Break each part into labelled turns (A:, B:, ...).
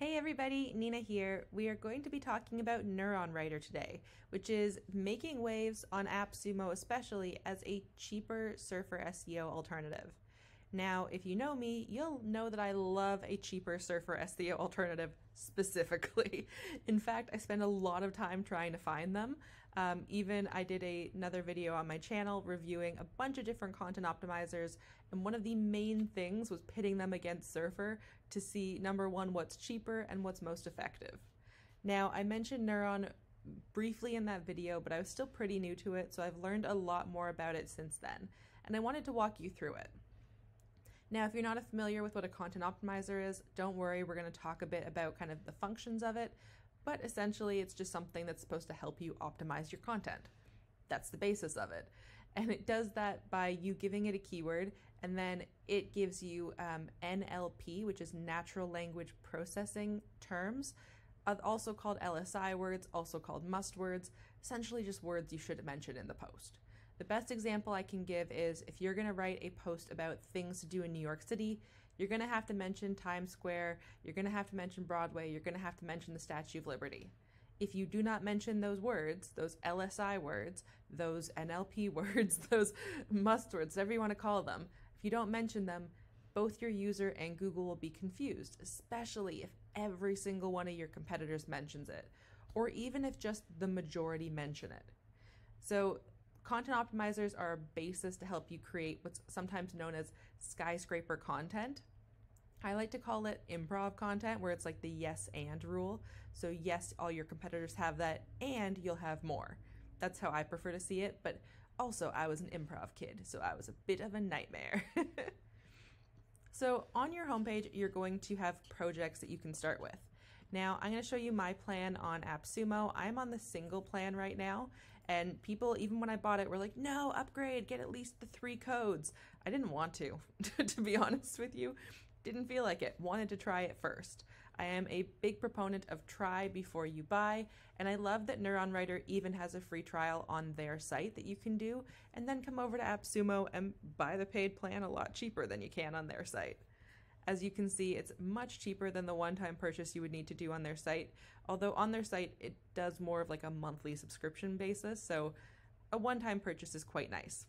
A: Hey everybody, Nina here. We are going to be talking about Neuron Writer today, which is making waves on AppSumo especially as a cheaper Surfer SEO alternative. Now, if you know me, you'll know that I love a cheaper Surfer SEO alternative specifically. In fact, I spend a lot of time trying to find them. Um, even I did a, another video on my channel reviewing a bunch of different content optimizers, and one of the main things was pitting them against Surfer to see number one, what's cheaper and what's most effective. Now, I mentioned Neuron briefly in that video, but I was still pretty new to it, so I've learned a lot more about it since then, and I wanted to walk you through it. Now, if you're not familiar with what a content optimizer is, don't worry, we're going to talk a bit about kind of the functions of it, but essentially it's just something that's supposed to help you optimize your content. That's the basis of it. And it does that by you giving it a keyword, and then it gives you um, NLP, which is natural language processing terms, also called LSI words, also called must words, essentially just words you should mention in the post. The best example I can give is if you're going to write a post about things to do in New York City, you're going to have to mention Times Square, you're going to have to mention Broadway, you're going to have to mention the Statue of Liberty. If you do not mention those words, those LSI words, those NLP words, those must words, whatever you want to call them, if you don't mention them, both your user and Google will be confused, especially if every single one of your competitors mentions it, or even if just the majority mention it. So Content optimizers are a basis to help you create what's sometimes known as skyscraper content. I like to call it improv content, where it's like the yes and rule. So, yes, all your competitors have that, and you'll have more. That's how I prefer to see it. But also, I was an improv kid, so I was a bit of a nightmare. so, on your homepage, you're going to have projects that you can start with. Now, I'm going to show you my plan on AppSumo. I'm on the single plan right now, and people, even when I bought it, were like, no, upgrade, get at least the three codes. I didn't want to, to be honest with you. Didn't feel like it. Wanted to try it first. I am a big proponent of try before you buy, and I love that Neuron Writer even has a free trial on their site that you can do, and then come over to AppSumo and buy the paid plan a lot cheaper than you can on their site. As you can see, it's much cheaper than the one-time purchase you would need to do on their site. Although on their site, it does more of like a monthly subscription basis, so a one-time purchase is quite nice.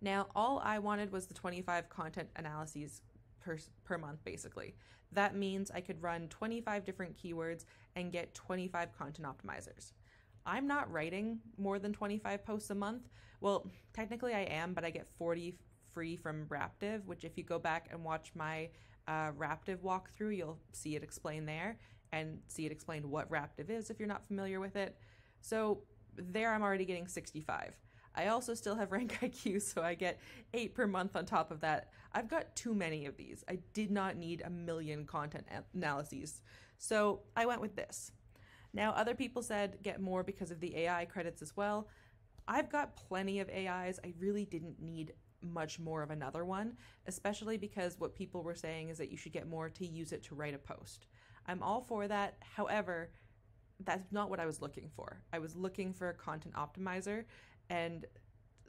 A: Now, all I wanted was the 25 content analyses per, per month, basically. That means I could run 25 different keywords and get 25 content optimizers. I'm not writing more than 25 posts a month. Well, technically I am, but I get 40 free from Raptive, which if you go back and watch my uh, Raptive walkthrough, you'll see it explained there and see it explained what Raptive is if you're not familiar with it. So there I'm already getting 65. I also still have RankIQ, so I get eight per month on top of that. I've got too many of these. I did not need a million content analyses. So I went with this. Now, other people said get more because of the AI credits as well. I've got plenty of AIs. I really didn't need much more of another one, especially because what people were saying is that you should get more to use it to write a post. I'm all for that. However, that's not what I was looking for. I was looking for a content optimizer, and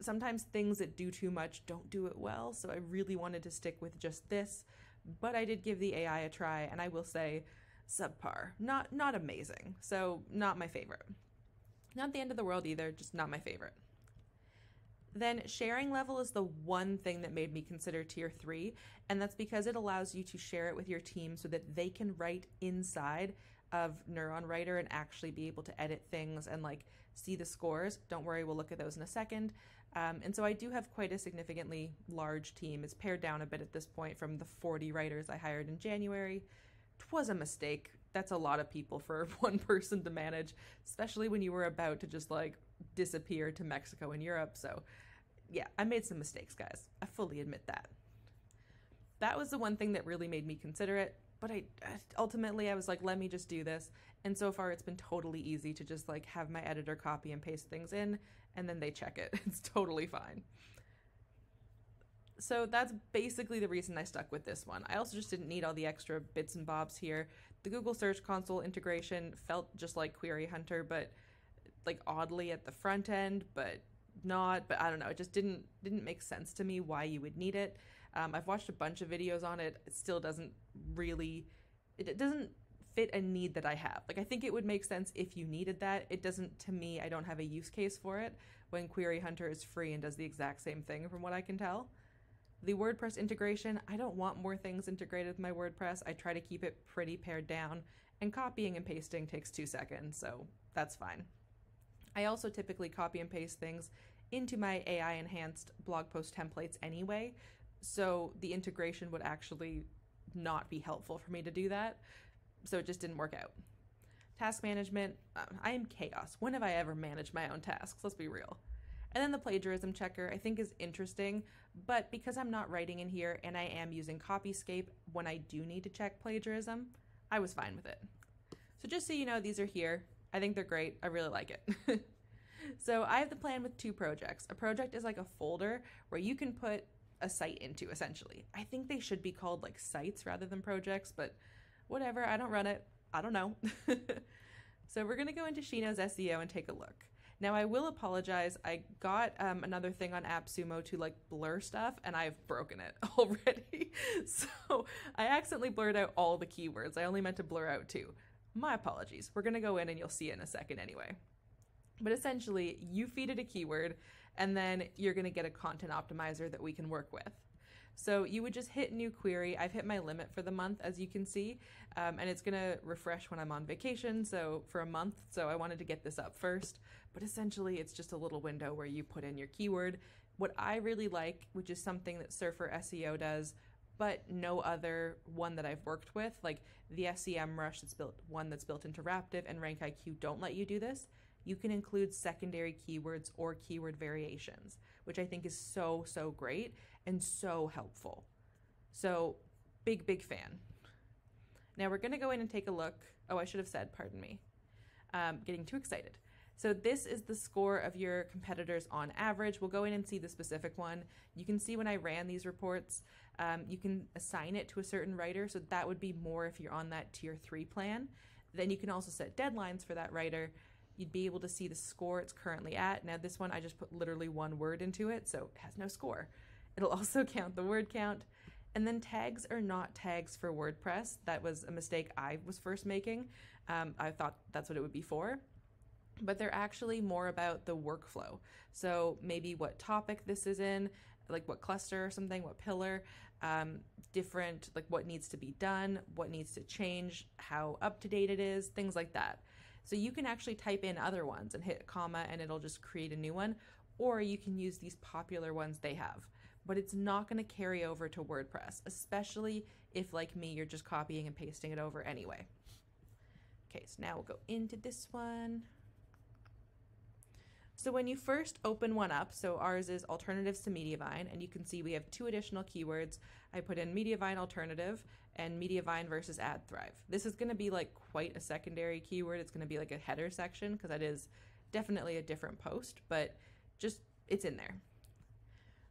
A: sometimes things that do too much don't do it well. So I really wanted to stick with just this, but I did give the AI a try, and I will say subpar. Not not amazing. So not my favorite. Not the end of the world either, just not my favorite. Then sharing level is the one thing that made me consider tier three, and that's because it allows you to share it with your team so that they can write inside of Neuron Writer and actually be able to edit things and like see the scores. Don't worry, we'll look at those in a second. Um, and so I do have quite a significantly large team. It's pared down a bit at this point from the 40 writers I hired in January. Twas a mistake. That's a lot of people for one person to manage, especially when you were about to just like disappear to Mexico and Europe. So, yeah, I made some mistakes, guys. I fully admit that. That was the one thing that really made me consider it. But I ultimately I was like, let me just do this. And so far, it's been totally easy to just like have my editor copy and paste things in, and then they check it. It's totally fine. So that's basically the reason I stuck with this one. I also just didn't need all the extra bits and bobs here. The Google Search Console integration felt just like Query Hunter, but like oddly at the front end, but not. But I don't know. It just didn't didn't make sense to me why you would need it. Um, I've watched a bunch of videos on it. It still doesn't really it, it doesn't fit a need that I have. Like I think it would make sense if you needed that. It doesn't to me, I don't have a use case for it when Query Hunter is free and does the exact same thing from what I can tell. The WordPress integration, I don't want more things integrated with my WordPress. I try to keep it pretty pared down, and copying and pasting takes two seconds, so that's fine. I also typically copy and paste things into my AI enhanced blog post templates anyway, so the integration would actually not be helpful for me to do that. So it just didn't work out. Task management, um, I am chaos. When have I ever managed my own tasks? Let's be real. And then the plagiarism checker I think is interesting, but because I'm not writing in here and I am using Copyscape when I do need to check plagiarism, I was fine with it. So just so you know, these are here. I think they're great. I really like it. so I have the plan with two projects. A project is like a folder where you can put a site into essentially. I think they should be called like sites rather than projects, but whatever. I don't run it. I don't know. so we're going to go into She Knows SEO and take a look. Now I will apologize. I got um, another thing on AppSumo to like blur stuff, and I've broken it already. so I accidentally blurred out all the keywords. I only meant to blur out two. My apologies. We're gonna go in and you'll see it in a second anyway. But essentially, you feed it a keyword, and then you're gonna get a content optimizer that we can work with. So you would just hit new query. I've hit my limit for the month, as you can see, um, and it's gonna refresh when I'm on vacation. So for a month, so I wanted to get this up first. But essentially, it's just a little window where you put in your keyword. What I really like, which is something that Surfer SEO does, but no other one that I've worked with, like the SEMrush that's built one that's built into Raptive and RankIQ don't let you do this. You can include secondary keywords or keyword variations, which I think is so so great and so helpful. So, big, big fan. Now we're going to go in and take a look. Oh, I should have said, pardon me. Um, getting too excited. So this is the score of your competitors on average. We'll go in and see the specific one. You can see when I ran these reports, um, you can assign it to a certain writer. So that would be more if you're on that tier three plan. Then you can also set deadlines for that writer. You'd be able to see the score it's currently at. Now this one, I just put literally one word into it, so it has no score. It'll also count the word count. And then tags are not tags for WordPress. That was a mistake I was first making. Um, I thought that's what it would be for. But they're actually more about the workflow. So maybe what topic this is in, like what cluster or something, what pillar, um, different, like what needs to be done, what needs to change, how up to date it is, things like that. So you can actually type in other ones and hit comma and it'll just create a new one, or you can use these popular ones they have but it's not going to carry over to WordPress, especially if, like me, you're just copying and pasting it over anyway. Okay, so now we'll go into this one. So when you first open one up, so ours is alternatives to Mediavine, and you can see we have two additional keywords. I put in Mediavine alternative and Mediavine versus AdThrive. This is going to be like quite a secondary keyword. It's going to be like a header section because that is definitely a different post, but just it's in there.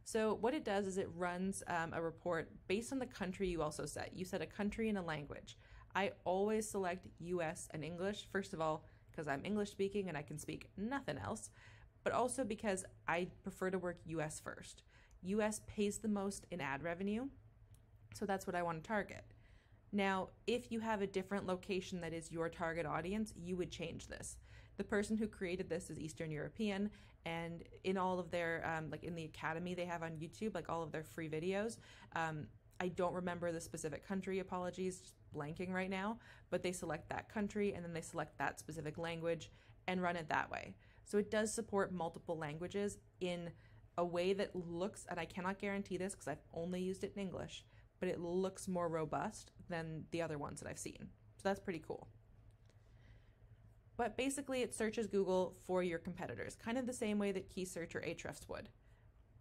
A: So what it does is it runs um, a report based on the country you also set. You set a country and a language. I always select US and English, first of all, because I'm English speaking and I can speak nothing else, but also because I prefer to work US first. US pays the most in ad revenue, so that's what I want to target. Now, if you have a different location that is your target audience, you would change this. The person who created this is Eastern European, and in all of their um, like in the academy they have on youtube like all of their free videos um, i don't remember the specific country apologies just blanking right now but they select that country and then they select that specific language and run it that way so it does support multiple languages in a way that looks and i cannot guarantee this because i've only used it in english but it looks more robust than the other ones that i've seen so that's pretty cool but basically, it searches Google for your competitors, kind of the same way that KeySearch or Ahrefs would.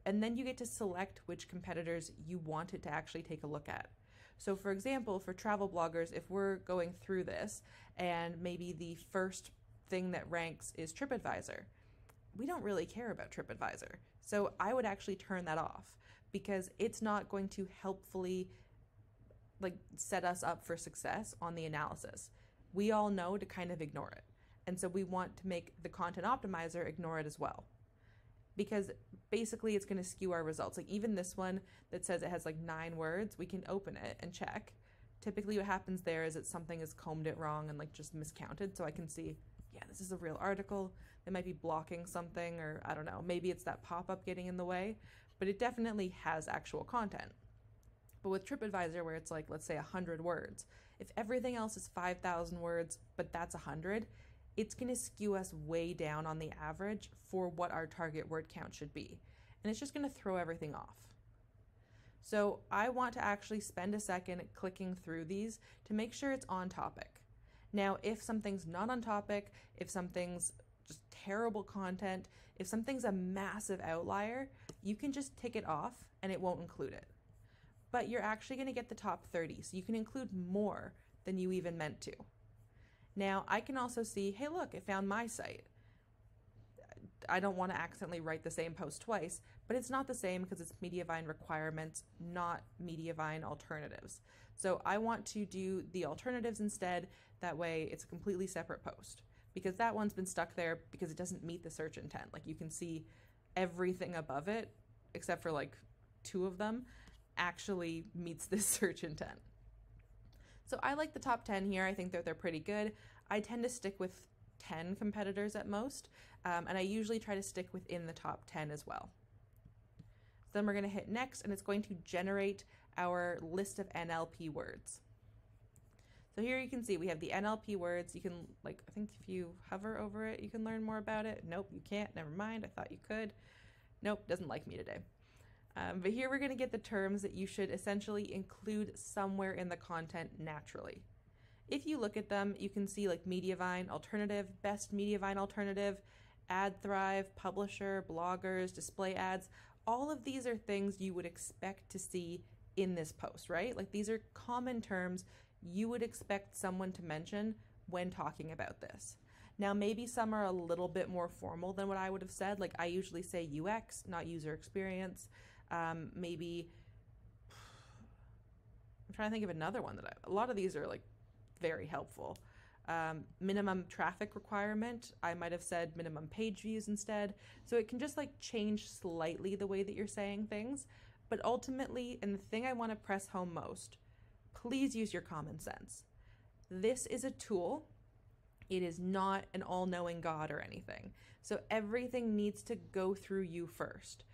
A: And then you get to select which competitors you want it to actually take a look at. So, for example, for travel bloggers, if we're going through this and maybe the first thing that ranks is TripAdvisor, we don't really care about TripAdvisor. So, I would actually turn that off because it's not going to helpfully like set us up for success on the analysis. We all know to kind of ignore it. And so we want to make the content optimizer ignore it as well. Because basically it's going to skew our results. Like even this one that says it has like nine words, we can open it and check. typically what happens there is that something has combed it wrong and like just miscounted. So I can see, yeah, this is a real article. They might be blocking something, or I don't know, maybe it's that pop up getting in the way, but it definitely has actual content. But with TripAdvisor, where it's like, let's say 100 words, if everything else is 5,000 words, but that's 100, it's going to skew us way down on the average for what our target word count should be. And it's just going to throw everything off. So I want to actually spend a second clicking through these to make sure it's on topic. Now, if something's not on topic, if something's just terrible content, if something's a massive outlier, you can just tick it off and it won't include it. But you're actually going to get the top 30, so you can include more than you even meant to. Now, I can also see, hey, look, it found my site. I don't want to accidentally write the same post twice, but it's not the same because it's Mediavine requirements, not Mediavine alternatives. So I want to do the alternatives instead. That way it's a completely separate post because that one's been stuck there because it doesn't meet the search intent. Like you can see everything above it, except for like two of them, actually meets this search intent. So I like the top 10 here. I think that they're pretty good. I tend to stick with 10 competitors at most, um, and I usually try to stick within the top 10 as well. Then we're going to hit next, and it's going to generate our list of NLP words. So here you can see we have the NLP words. You can, like, I think if you hover over it, you can learn more about it. Nope, you can't. Never mind. I thought you could. Nope, doesn't like me today. Um, but here we're going to get the terms that you should essentially include somewhere in the content naturally. If you look at them, you can see like Mediavine alternative, best Mediavine alternative, AdThrive, publisher, bloggers, display ads. All of these are things you would expect to see in this post, right? Like these are common terms you would expect someone to mention when talking about this. Now, maybe some are a little bit more formal than what I would have said. Like I usually say UX, not user experience. Um, maybe I'm trying to think of another one that I, a lot of these are like very helpful. Um, minimum traffic requirement, I might have said minimum page views instead. So it can just like change slightly the way that you're saying things. But ultimately, and the thing I want to press home most, please use your common sense. This is a tool. It is not an all knowing God or anything. So everything needs to go through you first.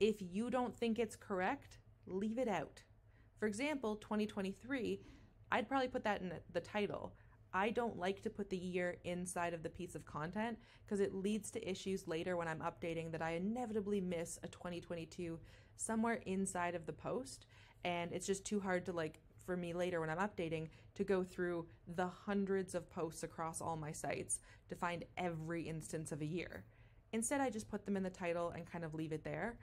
A: If you don't think it's correct, leave it out. For example, 2023, I'd probably put that in the title. I don't like to put the year inside of the piece of content because it leads to issues later when I'm updating that I inevitably miss a 2022 somewhere inside of the post. And it's just too hard to like for me later when I'm updating to go through the hundreds of posts across all my sites to find every instance of a year. Instead, I just put them in the title and kind of leave it there.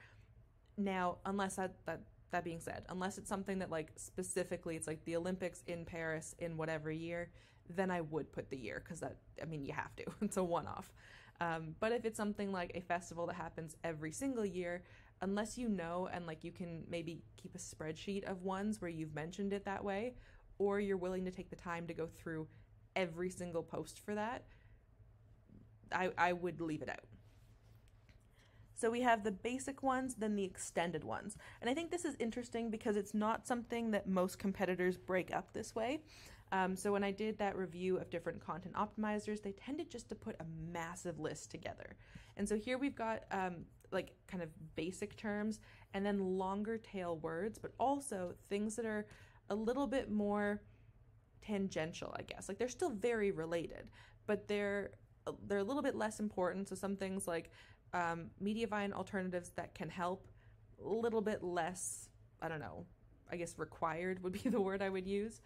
A: Now, unless that, that that being said, unless it's something that like specifically it's like the Olympics in Paris in whatever year, then I would put the year because that I mean you have to. it's a one-off. Um, but if it's something like a festival that happens every single year, unless you know and like you can maybe keep a spreadsheet of ones where you've mentioned it that way, or you're willing to take the time to go through every single post for that, I, I would leave it out. So we have the basic ones, then the extended ones. And I think this is interesting because it's not something that most competitors break up this way. Um, so when I did that review of different content optimizers, they tended just to put a massive list together. And so here we've got um, like kind of basic terms and then longer tail words, but also things that are a little bit more tangential, I guess. Like they're still very related, but they're they're a little bit less important. So some things like um, Mediavine alternatives that can help, a little bit less, I don't know, I guess required would be the word I would use.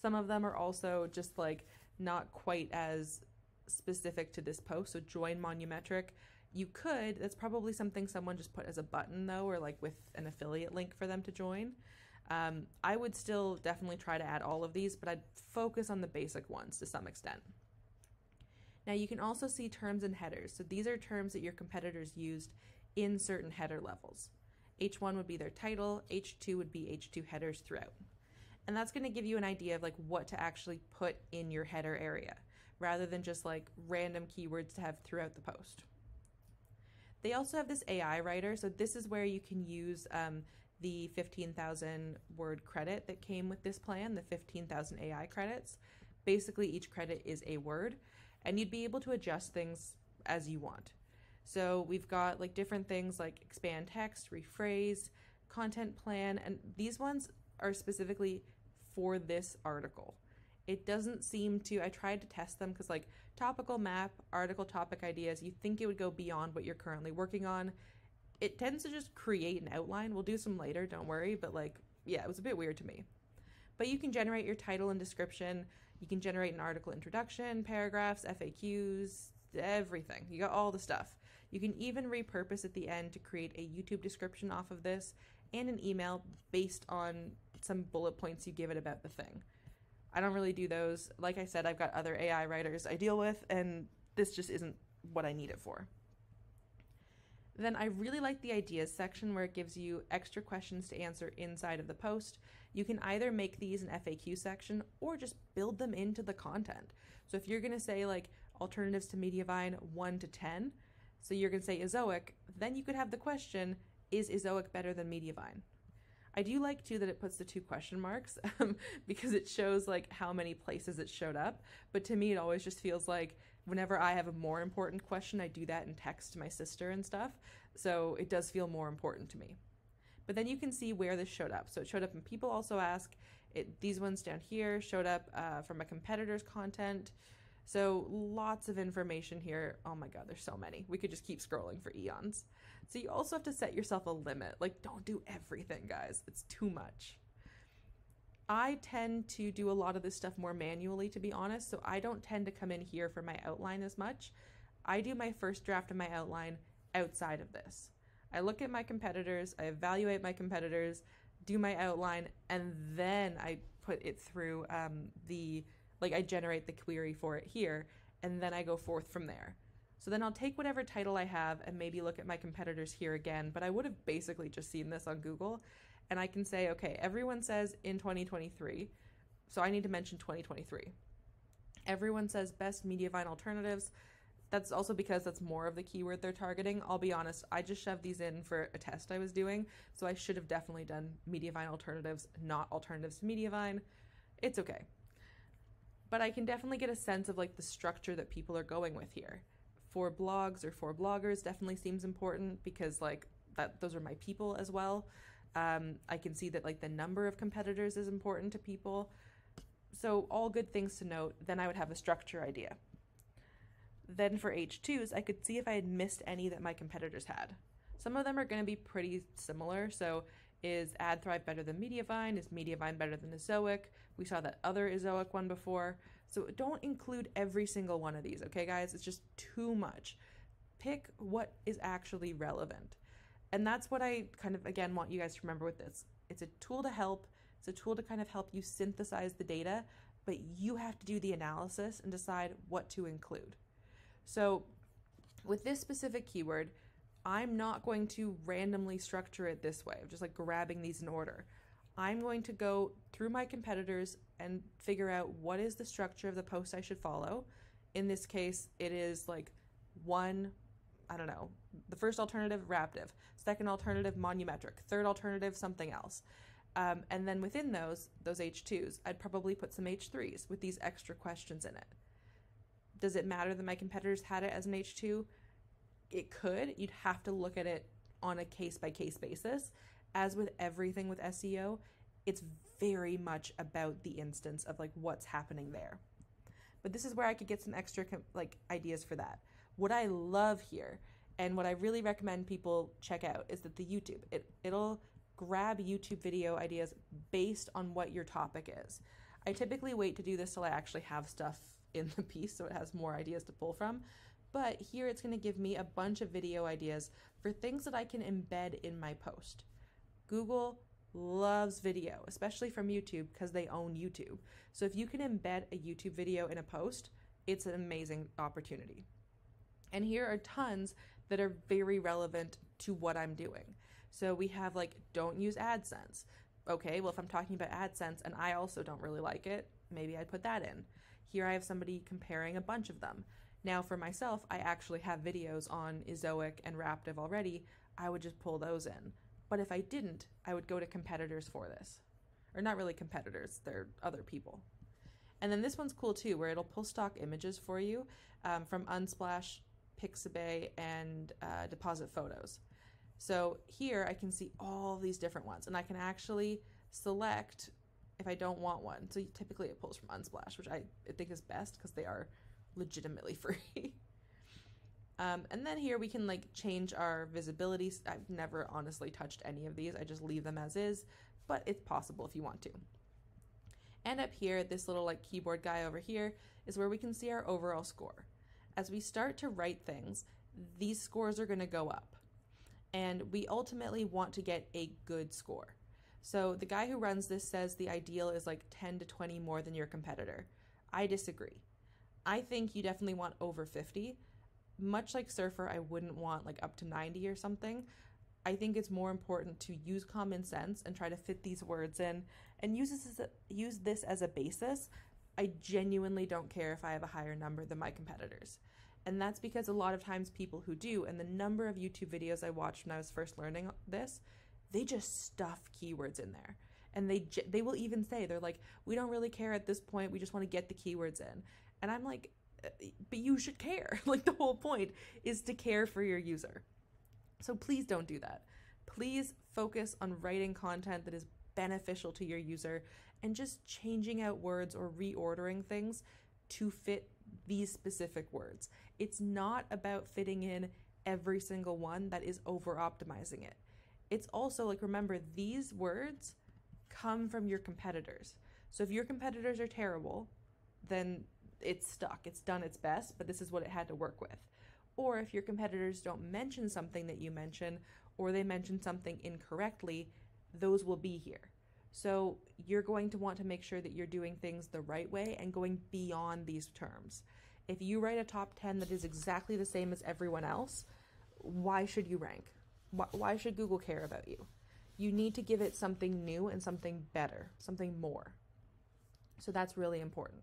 A: Some of them are also just like not quite as specific to this post. So join Monumetric. You could, that's probably something someone just put as a button though, or like with an affiliate link for them to join. Um, I would still definitely try to add all of these, but I'd focus on the basic ones to some extent. Now you can also see terms and headers. So these are terms that your competitors used in certain header levels. H1 would be their title, H2 would be H2 headers throughout. And that's going to give you an idea of like what to actually put in your header area rather than just like random keywords to have throughout the post. They also have this AI writer, so this is where you can use um, the 15,000 word credit that came with this plan, the 15,000 AI credits. Basically, each credit is a word, and you'd be able to adjust things as you want. So we've got like different things like expand text, rephrase, content plan, and these ones are specifically for this article. It doesn't seem to, I tried to test them because, like, topical map, article topic ideas, you think it would go beyond what you're currently working on. It tends to just create an outline. We'll do some later, don't worry, but, like, yeah, it was a bit weird to me. But you can generate your title and description. You can generate an article introduction, paragraphs, FAQs, everything. You got all the stuff. You can even repurpose at the end to create a YouTube description off of this and an email based on some bullet points you give it about the thing. I don't really do those. Like I said, I've got other AI writers I deal with, and this just isn't what I need it for. Then I really like the ideas section where it gives you extra questions to answer inside of the post. You can either make these an FAQ section or just build them into the content. So if you're going to say like alternatives to Mediavine 1 to 10, so you're going to say Ezoic, then you could have the question, is Ezoic better than Mediavine? I do like too that it puts the two question marks um, because it shows like how many places it showed up. But to me, it always just feels like whenever I have a more important question, I do that in text to my sister and stuff. So it does feel more important to me. But then you can see where this showed up. So it showed up in people also ask. It, these ones down here showed up uh, from a competitor's content. So lots of information here. Oh my god, there's so many. We could just keep scrolling for eons. So you also have to set yourself a limit. Like don't do everything, guys. It's too much. I tend to do a lot of this stuff more manually to be honest, so I don't tend to come in here for my outline as much. I do my first draft of my outline outside of this. I look at my competitors, I evaluate my competitors, do my outline, and then I put it through um, the like I generate the query for it here, and then I go forth from there. So then I'll take whatever title I have and maybe look at my competitors here again, but I would have basically just seen this on Google and I can say, okay, everyone says in 2023, so I need to mention 2023. Everyone says best Mediavine alternatives. That's also because that's more of the keyword they're targeting. I'll be honest, I just shoved these in for a test I was doing, so I should have definitely done Mediavine alternatives, not alternatives to Mediavine. It's okay but I can definitely get a sense of like the structure that people are going with here. For blogs or for bloggers definitely seems important because like that those are my people as well. Um, I can see that like the number of competitors is important to people. So all good things to note. Then I would have a structure idea. Then for H2s, I could see if I had missed any that my competitors had. Some of them are going to be pretty similar. So is AdThrive better than Mediavine? Is Mediavine better than Ezoic? We saw that other Ezoic one before. So don't include every single one of these, okay, guys? It's just too much. Pick what is actually relevant. And that's what I kind of, again, want you guys to remember with this. It's a tool to help, it's a tool to kind of help you synthesize the data, but you have to do the analysis and decide what to include. So with this specific keyword, I'm not going to randomly structure it this way, just like grabbing these in order. I'm going to go through my competitors and figure out what is the structure of the post I should follow. In this case, it is like one, I don't know, the first alternative, Raptive, second alternative, Monumetric, third alternative, something else. Um, and then within those, those H2s, I'd probably put some H3s with these extra questions in it. Does it matter that my competitors had it as an H2? it could. You'd have to look at it on a case by case basis. As with everything with SEO, it's very much about the instance of like what's happening there. But this is where I could get some extra like ideas for that. What I love here and what I really recommend people check out is that the YouTube it it'll grab YouTube video ideas based on what your topic is. I typically wait to do this till I actually have stuff in the piece so it has more ideas to pull from. But here it's going to give me a bunch of video ideas for things that I can embed in my post. Google loves video, especially from YouTube because they own YouTube. So if you can embed a YouTube video in a post, it's an amazing opportunity. And here are tons that are very relevant to what I'm doing. So we have like, don't use AdSense. Okay, well, if I'm talking about AdSense and I also don't really like it, maybe I'd put that in. Here I have somebody comparing a bunch of them. Now, for myself, I actually have videos on Ezoic and Raptive already. I would just pull those in. But if I didn't, I would go to competitors for this. Or not really competitors, they're other people. And then this one's cool too, where it'll pull stock images for you um, from Unsplash, Pixabay, and uh, Deposit Photos. So here I can see all these different ones, and I can actually select if I don't want one. So typically it pulls from Unsplash, which I think is best because they are legitimately free. Um, and then here we can like change our visibility. I've never honestly touched any of these. I just leave them as is, but it's possible if you want to. And up here, this little like keyboard guy over here is where we can see our overall score. As we start to write things, these scores are to go up. And we ultimately want to get a good score. So the guy who runs this says the ideal is like 10 to 20 more than your competitor. I disagree. I think you definitely want over 50. Much like Surfer, I wouldn't want like up to 90 or something. I think it's more important to use common sense and try to fit these words in and use this as a, use this as a basis. I genuinely don't care if I have a higher number than my competitors. And that's because a lot of times people who do, and the number of YouTube videos I watched when I was first learning this, they just stuff keywords in there. And they they will even say they're like, "We don't really care at this point. We just want to get the keywords in." And I'm like, "But you should care. like the whole point is to care for your user." So please don't do that. Please focus on writing content that is beneficial to your user and just changing out words or reordering things to fit these specific words. It's not about fitting in every single one that is over optimizing it. It's also like, remember, these words come from your competitors. So if your competitors are terrible, then it's stuck. It's done its best, but this is what it had to work with. Or if your competitors don't mention something that you mention, or they mention something incorrectly, those will be here. So you're going to want to make sure that you're doing things the right way and going beyond these terms. If you write a top 10 that is exactly the same as everyone else, why should you rank? Why should Google care about you? You need to give it something new and something better, something more. So that's really important.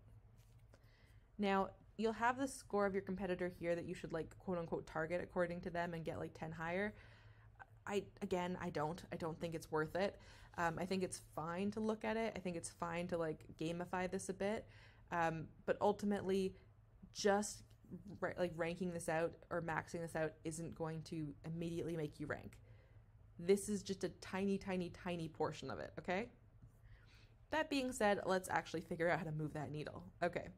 A: Now, you'll have the score of your competitor here that you should like quote unquote target according to them and get like 10 higher. I again, I don't. I don't think it's worth it. Um, I think it's fine to look at it. I think it's fine to like gamify this a bit, um, but ultimately, just ra- like ranking this out or maxing this out isn't going to immediately make you rank. This is just a tiny, tiny, tiny portion of it. Okay. That being said, let's actually figure out how to move that needle. Okay.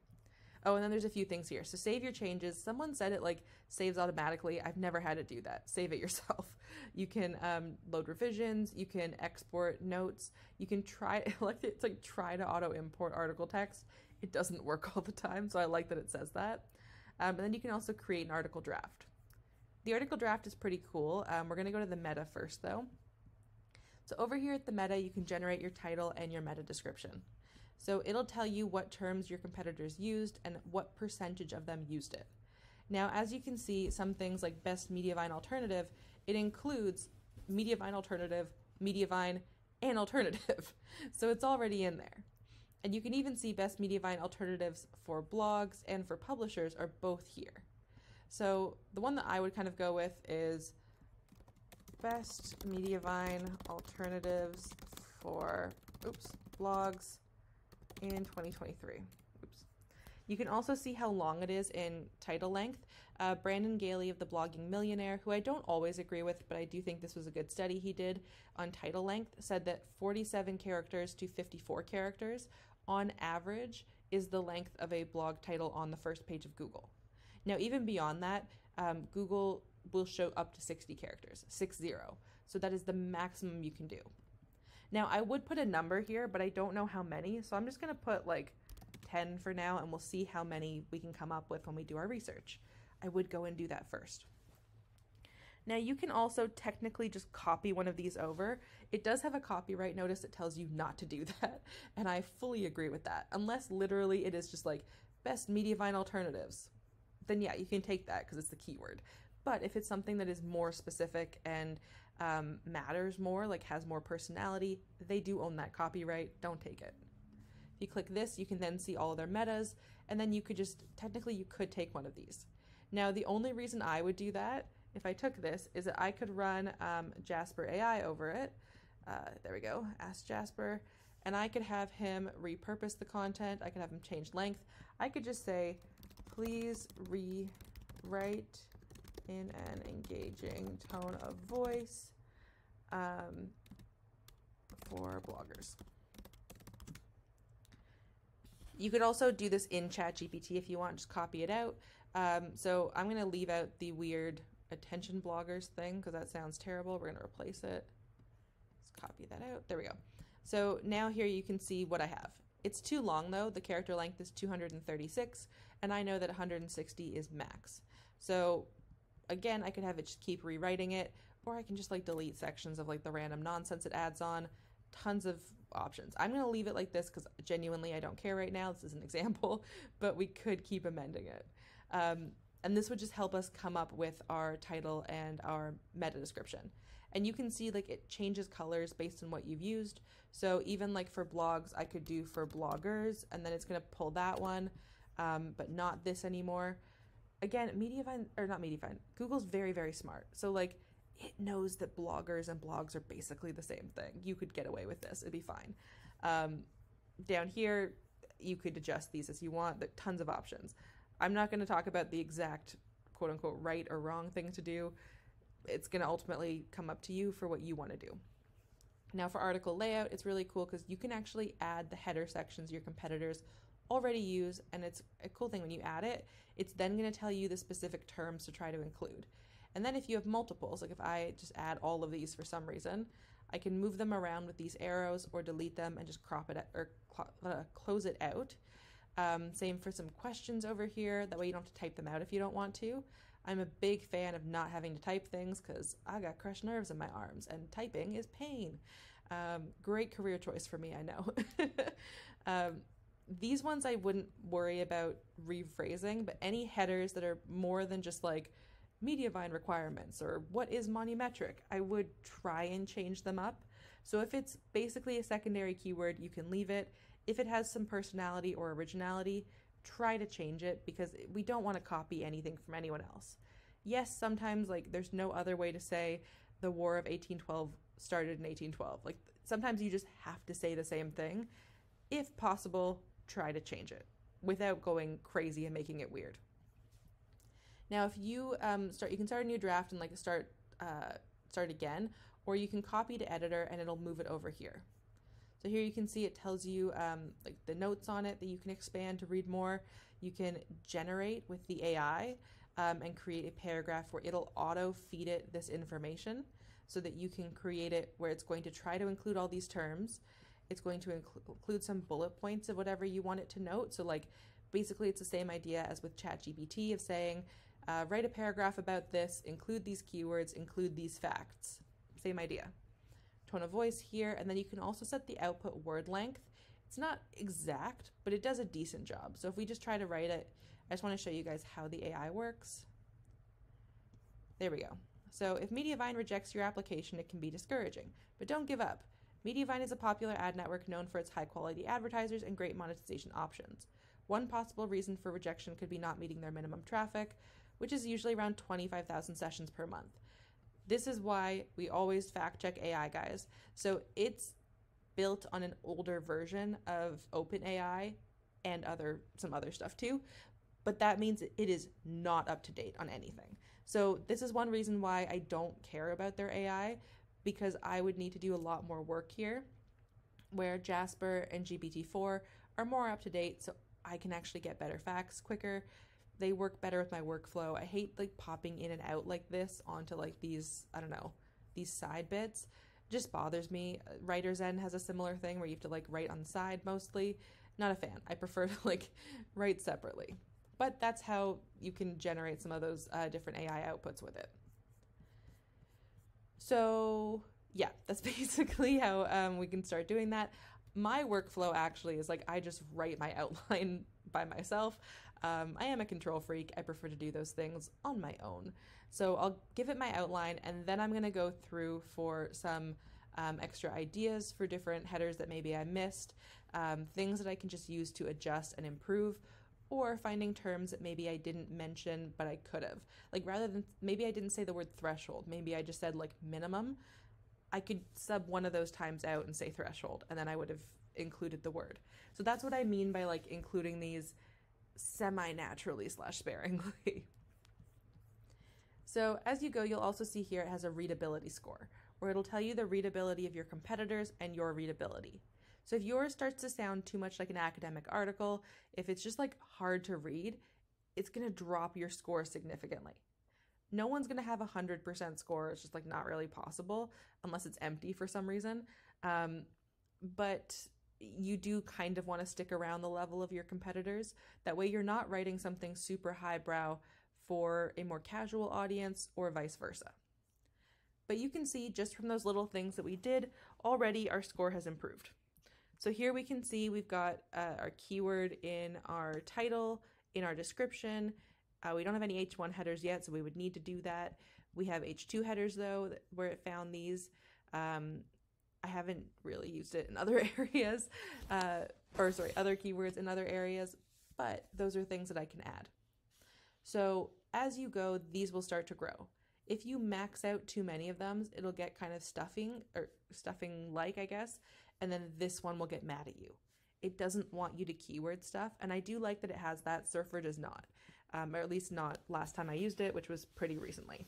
A: Oh, and then there's a few things here. So save your changes. Someone said it like saves automatically. I've never had to do that. Save it yourself. You can um, load revisions. You can export notes. You can try like it's like try to auto import article text. It doesn't work all the time, so I like that it says that. Um, and then you can also create an article draft. The article draft is pretty cool. Um, we're going to go to the meta first, though. So over here at the meta, you can generate your title and your meta description. So it'll tell you what terms your competitors used and what percentage of them used it. Now, as you can see, some things like best Mediavine alternative, it includes Mediavine alternative, Mediavine, and alternative. So it's already in there. And you can even see best Mediavine alternatives for blogs and for publishers are both here. So the one that I would kind of go with is best Mediavine alternatives for oops, blogs in 2023. Oops. You can also see how long it is in title length. Uh, Brandon Gaille of the Blogging Millionaire, who I don't always agree with, but I do think this was a good study he did on title length, said that 47 characters to 54 characters on average is the length of a blog title on the first page of Google. Now, even beyond that, um, Google will show up to 60 characters, six zero. So that is the maximum you can do. Now, I would put a number here, but I don't know how many, so I'm just going to put like 10 for now, and we'll see how many we can come up with when we do our research. I would go and do that first. Now, you can also technically just copy one of these over. It does have a copyright notice that tells you not to do that, and I fully agree with that. Unless literally it is just like best Mediavine alternatives, then yeah, you can take that because it's the keyword. But if it's something that is more specific and um, matters more, like has more personality, they do own that copyright. Don't take it. If you click this, you can then see all their metas, and then you could just technically you could take one of these. Now, the only reason I would do that if I took this is that I could run um, Jasper AI over it. Uh, there we go, ask Jasper, and I could have him repurpose the content. I could have him change length. I could just say, please rewrite in an engaging tone of voice um, for bloggers. You could also do this in ChatGPT if you want, just copy it out. Um, so I'm going to leave out the weird attention bloggers thing because that sounds terrible. We're going to replace it. Let's copy that out. There we go. So now here you can see what I have. It's too long though. The character length is 236 and I know that 160 is max. So again, I could have it just keep rewriting it or I can just like delete sections of like the random nonsense it adds on. Tons of options. I'm going to leave it like this because genuinely I don't care right now. This is an example, but we could keep amending it. Um, and this would just help us come up with our title and our meta description. And you can see like it changes colors based on what you've used. So even like for blogs, I could do for bloggers and then it's going to pull that one, um, but not this anymore. Again, Mediavine, or not Mediavine, Google's very, very smart. So like it knows that bloggers and blogs are basically the same thing. You could get away with this, it'd be fine. Um, down here, you could adjust these as you want. There tons of options. I'm not going to talk about the exact quote unquote right or wrong thing to do. It's going to ultimately come up to you for what you want to do. Now, for article layout, it's really cool because you can actually add the header sections your competitors already use. And it's a cool thing when you add it, it's then going to tell you the specific terms to try to include. And then if you have multiples, like if I just add all of these for some reason, I can move them around with these arrows or delete them and just crop it or cl- uh, close it out. Um, same for some questions over here. That way you don't have to type them out if you don't want to. I'm a big fan of not having to type things because I got crushed nerves in my arms and typing is pain. Um, great career choice for me, I know. um, these ones I wouldn't worry about rephrasing, but any headers that are more than just like Mediavine requirements or what is monumetric, I would try and change them up. So if it's basically a secondary keyword, you can leave it if it has some personality or originality, try to change it because we don't want to copy anything from anyone else. Yes, sometimes like there's no other way to say the War of 1812 started in 1812. Like sometimes you just have to say the same thing. If possible, try to change it without going crazy and making it weird. Now, if you um, start, you can start a new draft and like start uh, start again, or you can copy to editor and it'll move it over here. So here you can see it tells you um, like the notes on it that you can expand to read more. You can generate with the AI um, and create a paragraph where it'll auto feed it this information so that you can create it where it's going to try to include all these terms. It's going to incl- include some bullet points of whatever you want it to note. So like basically it's the same idea as with ChatGPT of saying, uh, write a paragraph about this, include these keywords, include these facts. Same idea tone of voice here, and then you can also set the output word length. It's not exact, but it does a decent job. So if we just try to write it, I just want to show you guys how the AI works. There we go. So if Mediavine rejects your application, it can be discouraging, but don't give up. Mediavine is a popular ad network known for its high quality advertisers and great monetization options. One possible reason for rejection could be not meeting their minimum traffic, which is usually around 25,000 sessions per month. This is why we always fact check AI, guys. So it's built on an older version of OpenAI and other some other stuff too, but that means it is not up to date on anything. So this is one reason why I don't care about their AI because I would need to do a lot more work here where Jasper and GPT-4 are more up to date so I can actually get better facts quicker they work better with my workflow. I hate like popping in and out like this onto like these, I don't know, these side bits. It just bothers me. WriterZen has a similar thing where you have to like write on the side mostly. Not a fan. I prefer to like write separately. But that's how you can generate some of those uh, different AI outputs with it. So yeah, that's basically how um, we can start doing that. My workflow actually is like I just write my outline by myself. Um, I am a control freak. I prefer to do those things on my own. So I'll give it my outline and then I'm going to go through for some um, extra ideas for different headers that maybe I missed, um, things that I can just use to adjust and improve. Or finding terms that maybe I didn't mention but I could have. Like rather than maybe I didn't say the word threshold, maybe I just said like minimum. I could sub one of those times out and say threshold, and then I would have included the word. So that's what I mean by like including these semi naturally slash sparingly. so as you go, you'll also see here it has a readability score, where it'll tell you the readability of your competitors and your readability. So if yours starts to sound too much like an academic article, if it's just like hard to read, it's going to drop your score significantly. No one's going to have a 100% score. It's just like not really possible unless it's empty for some reason. Um, but you do kind of want to stick around the level of your competitors. That way, you're not writing something super highbrow for a more casual audience or vice versa. But you can see just from those little things that we did, already our score has improved. So here we can see we've got uh, our keyword in our title, in our description. Uh, we don't have any H1 headers yet, so we would need to do that. We have H2 headers though, where it found these. Um, I haven't really used it in other areas, uh, or sorry, other keywords in other areas, but those are things that I can add. So as you go, these will start to grow. If you max out too many of them, it'll get kind of stuffing or stuffing like, I guess, and then this one will get mad at you. It doesn't want you to keyword stuff, and I do like that it has that. Surfer does not, um, or at least not last time I used it, which was pretty recently.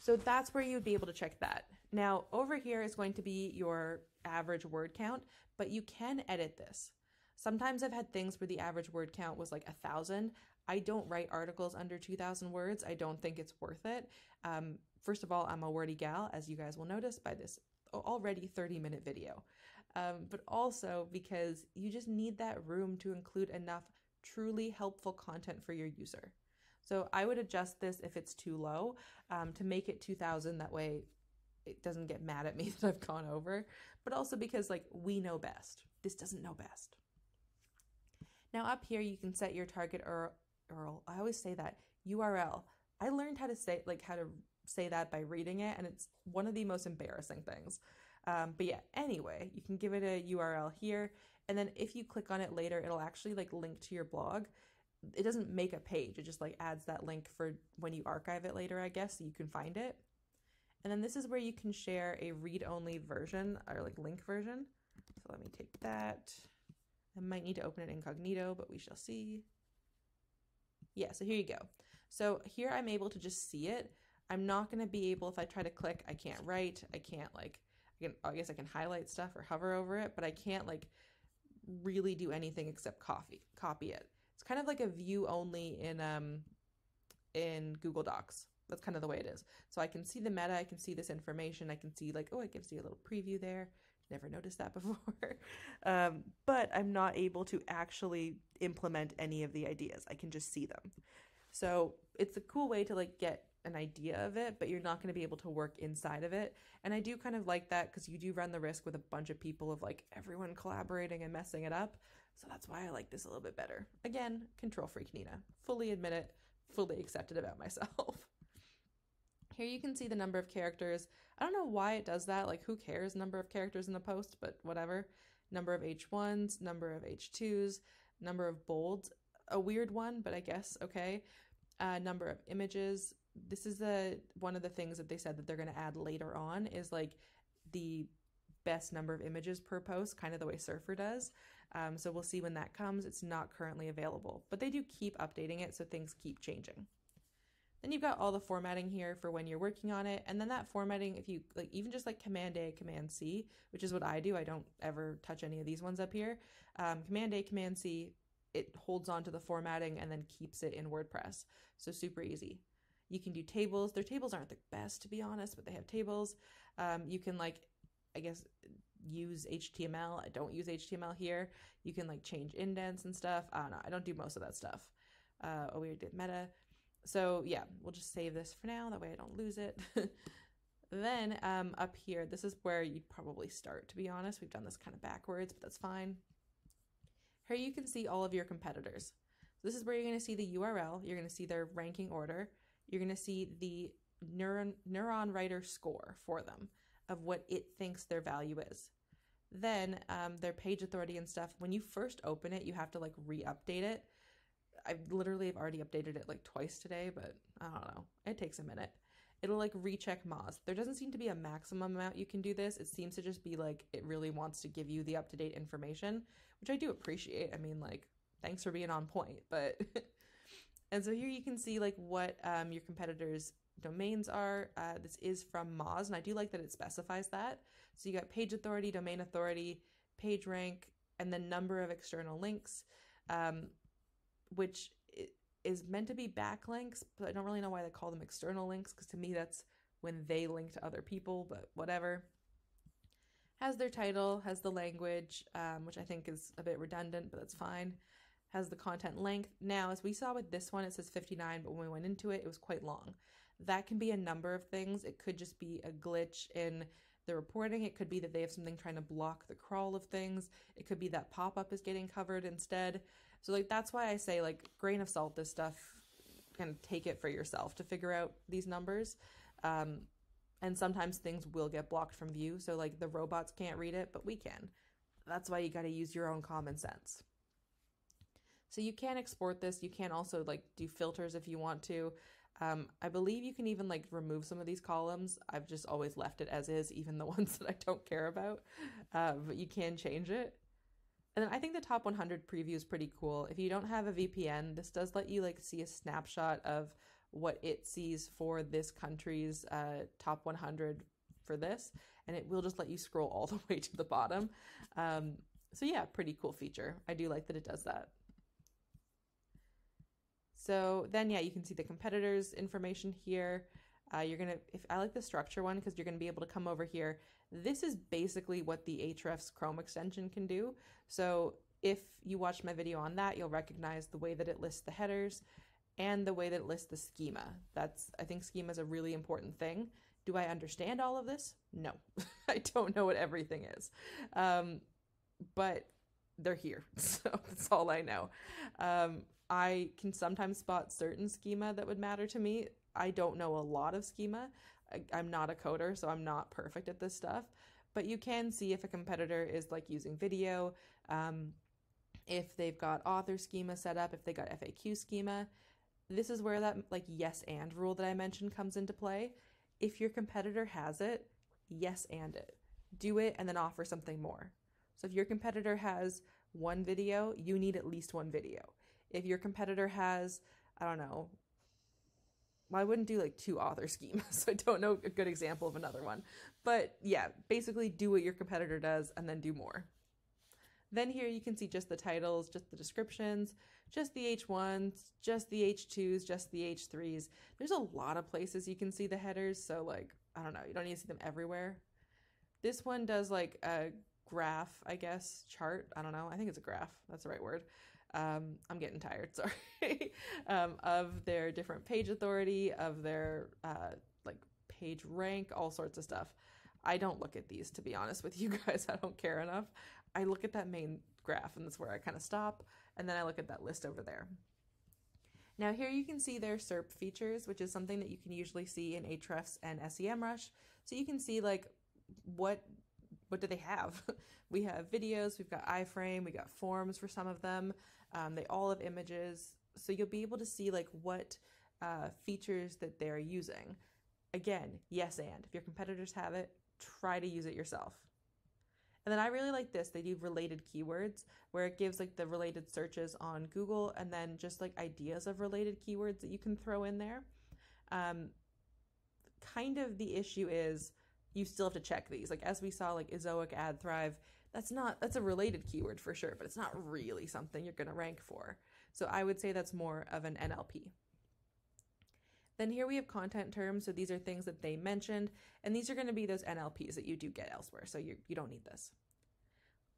A: So that's where you'd be able to check that. Now, over here is going to be your average word count, but you can edit this. Sometimes I've had things where the average word count was like a thousand. I don't write articles under 2,000 words. I don't think it's worth it. Um, first of all, I'm a wordy gal, as you guys will notice by this already 30 minute video. Um, but also because you just need that room to include enough truly helpful content for your user. So I would adjust this if it's too low um, to make it 2000. That way it doesn't get mad at me that I've gone over, but also because like we know best. This doesn't know best. Now up here you can set your target URL. I always say that URL. I learned how to say like how to say that by reading it, and it's one of the most embarrassing things. Um, but yeah, anyway, you can give it a URL here, and then if you click on it later, it'll actually like link to your blog. It doesn't make a page; it just like adds that link for when you archive it later, I guess, so you can find it. And then this is where you can share a read-only version or like link version. So let me take that. I might need to open it incognito, but we shall see. Yeah, so here you go. So here I'm able to just see it, I'm not going to be able, if I try to click, I can't write. I can't like, I, can, I guess I can highlight stuff or hover over it, but I can't like really do anything except copy, copy it. It's kind of like a view only in, um, in Google Docs. That's kind of the way it is. So I can see the meta, I can see this information, I can see like, oh, it gives you a little preview there. Never noticed that before. um, but I'm not able to actually implement any of the ideas. I can just see them. So it's a cool way to like get an idea of it, but you're not going to be able to work inside of it. And I do kind of like that because you do run the risk with a bunch of people of like everyone collaborating and messing it up. So that's why I like this a little bit better. Again, control freak Nina. Fully admit it, fully accepted about myself. Here you can see the number of characters. I don't know why it does that. Like, who cares number of characters in the post, but whatever. Number of H1s, number of H2s, number of bolds. A weird one, but I guess okay. Uh, number of images, this is the one of the things that they said that they're going to add later on is like the best number of images per post, kind of the way Surfer does. Um, so we'll see when that comes. It's not currently available, but they do keep updating it, so things keep changing. Then you've got all the formatting here for when you're working on it, and then that formatting, if you like, even just like Command A, Command C, which is what I do. I don't ever touch any of these ones up here. Um, Command A, Command C, it holds on to the formatting and then keeps it in WordPress. So super easy. You can do tables. Their tables aren't the best, to be honest, but they have tables. Um, you can, like, I guess, use HTML. I don't use HTML here. You can, like, change indents and stuff. I don't know. I don't do most of that stuff. Uh, oh, we did meta. So, yeah, we'll just save this for now. That way I don't lose it. then um, up here, this is where you'd probably start, to be honest. We've done this kind of backwards, but that's fine. Here you can see all of your competitors. This is where you're going to see the URL. You're going to see their ranking order you're going to see the neuron, NeuronWriter score for them of what it thinks their value is. Then um, their page authority and stuff, when you first open it, you have to like re update it. I literally have already updated it like twice today, but I don't know. It takes a minute. It'll like recheck Moz. There doesn't seem to be a maximum amount you can do this. It seems to just be like it really wants to give you the up to date information, which I do appreciate. I mean, like, thanks for being on point. But, and so here you can see like what um, your competitors' domains are. Uh, this is from Moz, and I do like that it specifies that. So you got page authority, domain authority, page rank, and the number of external links, um, which is meant to be backlinks, but I don't really know why they call them external links because to me that's when they link to other people, but whatever. Has their title, has the language, um, which I think is a bit redundant, but that's fine. Has the content length. Now, as we saw with this one, it says 59, but when we went into it, it was quite long. That can be a number of things. It could just be a glitch in the reporting. It could be that they have something trying to block the crawl of things. It could be that pop up is getting covered instead. So like that's why I say like grain of salt this stuff and take it for yourself to figure out these numbers. Um, and sometimes things will get blocked from view. So like the robots can't read it, but we can. That's why you got to use your own common sense. So you can export this. You can also like do filters if you want to. Um, I believe you can even like remove some of these columns. I've just always left it as is, even the ones that I don't care about. Uh, but you can change it. And then I think the top 100 preview is pretty cool. If you don't have a VPN, this does let you like see a snapshot of what it sees for this country's uh, top 100 for this, and it will just let you scroll all the way to the bottom. Um, so yeah, pretty cool feature. I do like that it does that. So then, yeah, you can see the competitors' information here. Uh, you're gonna, if I like the structure one, because you're gonna be able to come over here this is basically what the Ahrefs Chrome extension can do. So if you watch my video on that, you'll recognize the way that it lists the headers and the way that it lists the schema. That's I think schema is a really important thing. Do I understand all of this? No, I don't know what everything is, um, but they're here, so that's all I know. Um, I can sometimes spot certain schema that would matter to me. I don't know a lot of schema. I'm not a coder, so I'm not perfect at this stuff. But you can see if a competitor is like using video, um, if they've got author schema set up, if they got FAQ schema. This is where that like yes and rule that I mentioned comes into play. If your competitor has it, yes and it. Do it and then offer something more. So if your competitor has one video, you need at least one video. If your competitor has, I don't know, well, I wouldn't do like two author schemas. I don't know a good example of another one. But yeah, basically do what your competitor does and then do more. Then here you can see just the titles, just the descriptions, just the H1s, just the H2s, just the H3s. There's a lot of places you can see the headers, so like, I don't know, you don't need to see them everywhere. This one does like a graph, I guess, chart. I don't know. I think it's a graph. That's the right word um, I'm getting tired, sorry, um, of their different page authority, of their uh, like page rank, all sorts of stuff. I don't look at these to be honest with you guys. I don't care enough. I look at that main graph and that's where I kind of stop, and then I look at that list over there. Now here you can see their SERP features, which is something that you can usually see in Ahrefs and SEMrush. So you can see like what what do they have? we have videos, we've got iframe, we got forms for some of them. Um, they all have images, so you'll be able to see like what uh, features that they're using. Again, yes, and if your competitors have it, try to use it yourself. And then I really like this. They do related keywords where it gives like the related searches on Google and then just like ideas of related keywords that you can throw in there. Um, kind of the issue is you still have to check these. Like as we saw, like Ezoic AdThrive, that's not that's a related keyword for sure, but it's not really something you're going to rank for. So I would say that's more of an NLP. Then here we have content terms. So these are things that they mentioned, and these are going to be those NLPs that you do get elsewhere. So you you don't need this.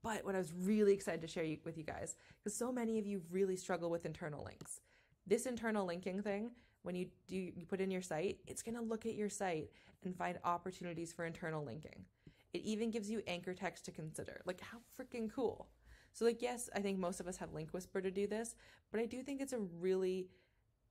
A: But what I was really excited to share with you guys, because so many of you really struggle with internal links. This internal linking thing, when you do you put in your site, it's going to look at your site and find opportunities for internal linking. It even gives you anchor text to consider. Like, how freaking cool. So, like, yes, I think most of us have Link Whisper to do this, but I do think it's a really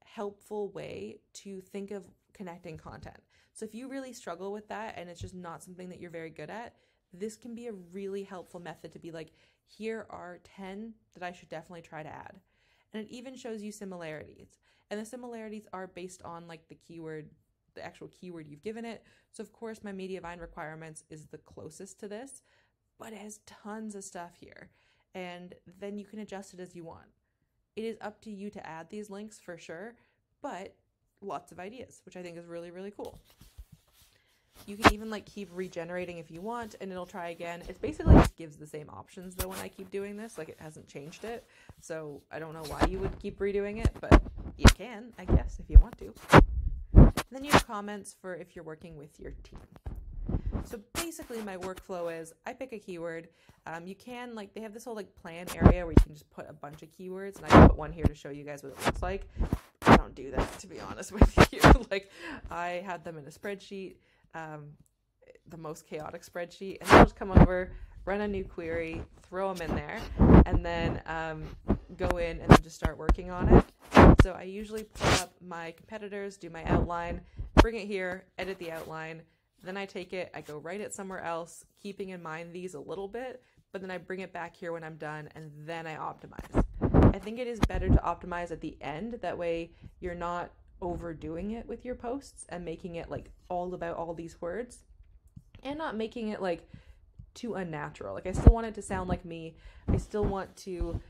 A: helpful way to think of connecting content. So, if you really struggle with that and it's just not something that you're very good at, this can be a really helpful method to be like, here are 10 that I should definitely try to add. And it even shows you similarities. And the similarities are based on like the keyword, the actual keyword you've given it. So, of course, my Mediavine requirements is the closest to this, but it has tons of stuff here. And then you can adjust it as you want. It is up to you to add these links for sure, but lots of ideas, which I think is really, really cool. You can even like keep regenerating if you want and it'll try again. It basically just gives the same options though when I keep doing this, like it hasn't changed it. So I don't know why you would keep redoing it, but you can, I guess, if you want to. And then you have comments for if you're working with your team. So basically, my workflow is I pick a keyword. Um, you can like they have this whole like plan area where you can just put a bunch of keywords, and I put one here to show you guys what it looks like. I don't do that to be honest with you. like I had them in a spreadsheet um, the most chaotic spreadsheet, and I'll just come over, run a new query, throw them in there, and then um, go in and just start working on it. So I usually pull up my competitors, do my outline, bring it here, edit the outline, then I take it, I go write it somewhere else, keeping in mind these a little bit, but then I bring it back here when I'm done, and then I optimize. I think it is better to optimize at the end. That way, you're not overdoing it with your posts and making it like all about all these words and not making it like too unnatural. Like I still want it to sound like me. I still want to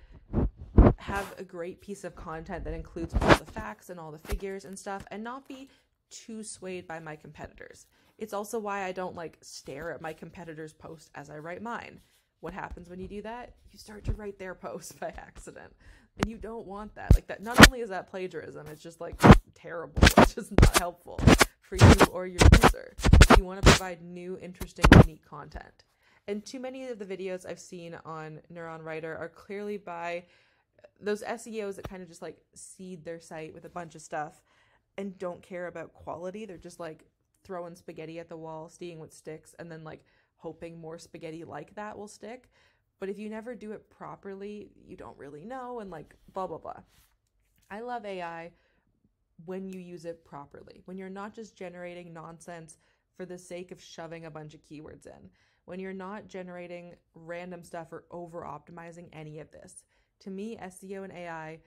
A: have a great piece of content that includes all the facts and all the figures and stuff and not be too swayed by my competitors. It's also why I don't like stare at my competitors' post as I write mine. What happens when you do that? You start to write their post by accident and you don't want that like that not only is that plagiarism it's just like terrible it's just not helpful for you or your user you want to provide new interesting unique content and too many of the videos i've seen on NeuronWriter are clearly by those seos that kind of just like seed their site with a bunch of stuff and don't care about quality they're just like throwing spaghetti at the wall seeing what sticks and then like hoping more spaghetti like that will stick but if you never do it properly, you don't really know and like blah, blah, blah. I love AI when you use it properly, when you're not just generating nonsense for the sake of shoving a bunch of keywords in, when you're not generating random stuff or over optimizing any of this. To me, SEO and AI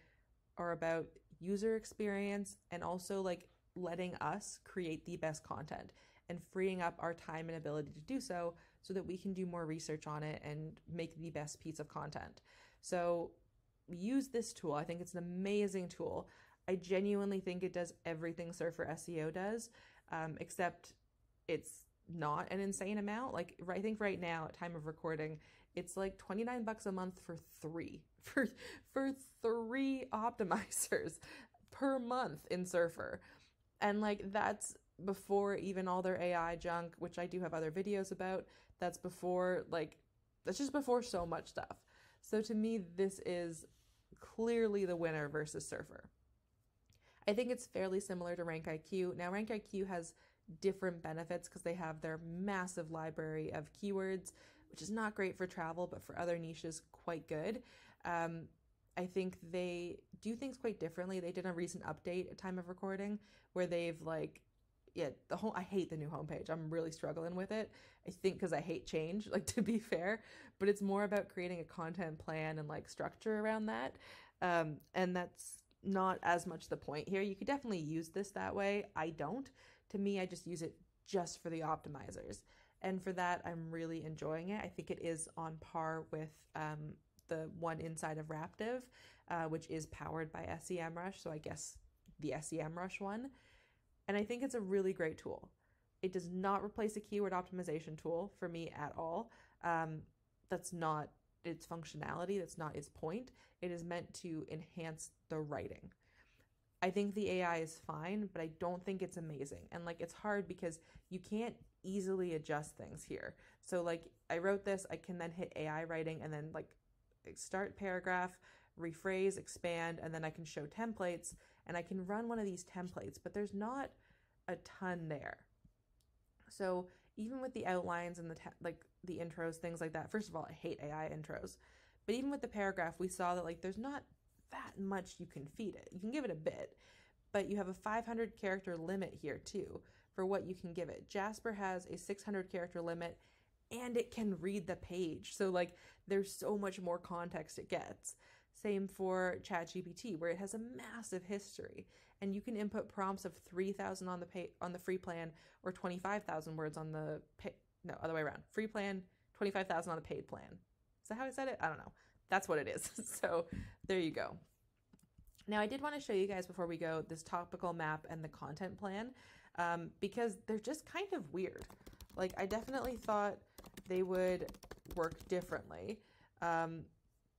A: are about user experience and also like letting us create the best content and freeing up our time and ability to do so so that we can do more research on it and make the best piece of content. So use this tool. I think it's an amazing tool. I genuinely think it does everything Surfer SEO does, um, except it's not an insane amount. Like I think right now at time of recording, it's like 29 bucks a month for 3 for for 3 optimizers per month in Surfer. And like that's before even all their AI junk, which I do have other videos about. That's before, like, that's just before so much stuff. So to me, this is clearly the winner versus Surfer. I think it's fairly similar to RankIQ. Now, RankIQ has different benefits because they have their massive library of keywords, which is not great for travel, but for other niches, quite good. Um, I think they do things quite differently. They did a recent update at time of recording where they've like yeah, the whole I hate the new homepage. I'm really struggling with it. I think because I hate change, like to be fair, but it's more about creating a content plan and like structure around that. Um, and that's not as much the point here. You could definitely use this that way. I don't. To me, I just use it just for the optimizers. And for that, I'm really enjoying it. I think it is on par with um, the one inside of Raptive, uh, which is powered by SEMrush. So I guess the SEMrush one. And I think it's a really great tool. It does not replace a keyword optimization tool for me at all. Um, that's not its functionality, that's not its point. It is meant to enhance the writing. I think the AI is fine, but I don't think it's amazing. And like it's hard because you can't easily adjust things here. So like I wrote this, I can then hit AI writing and then like start paragraph, rephrase, expand, and then I can show templates and I can run one of these templates, but there's not a ton there. So even with the outlines and the like the intros, things like that. First of all, I hate AI intros, but even with the paragraph, we saw that like there's not that much you can feed it. You can give it a bit, but you have a 500 character limit here too for what you can give it. Jasper has a 600 character limit and it can read the page. So like there's so much more context it gets. Same for ChatGPT where it has a massive history and you can input prompts of 3000 on the pay on the free plan or 25,000 words on the pay no, other way around. Free plan, 25,000 on the paid plan. Is that how I said it? I don't know. That's what it is. so there you go. Now, I did want to show you guys before we go this topical map and the content plan um, because they're just kind of weird. Like, I definitely thought they would work differently um,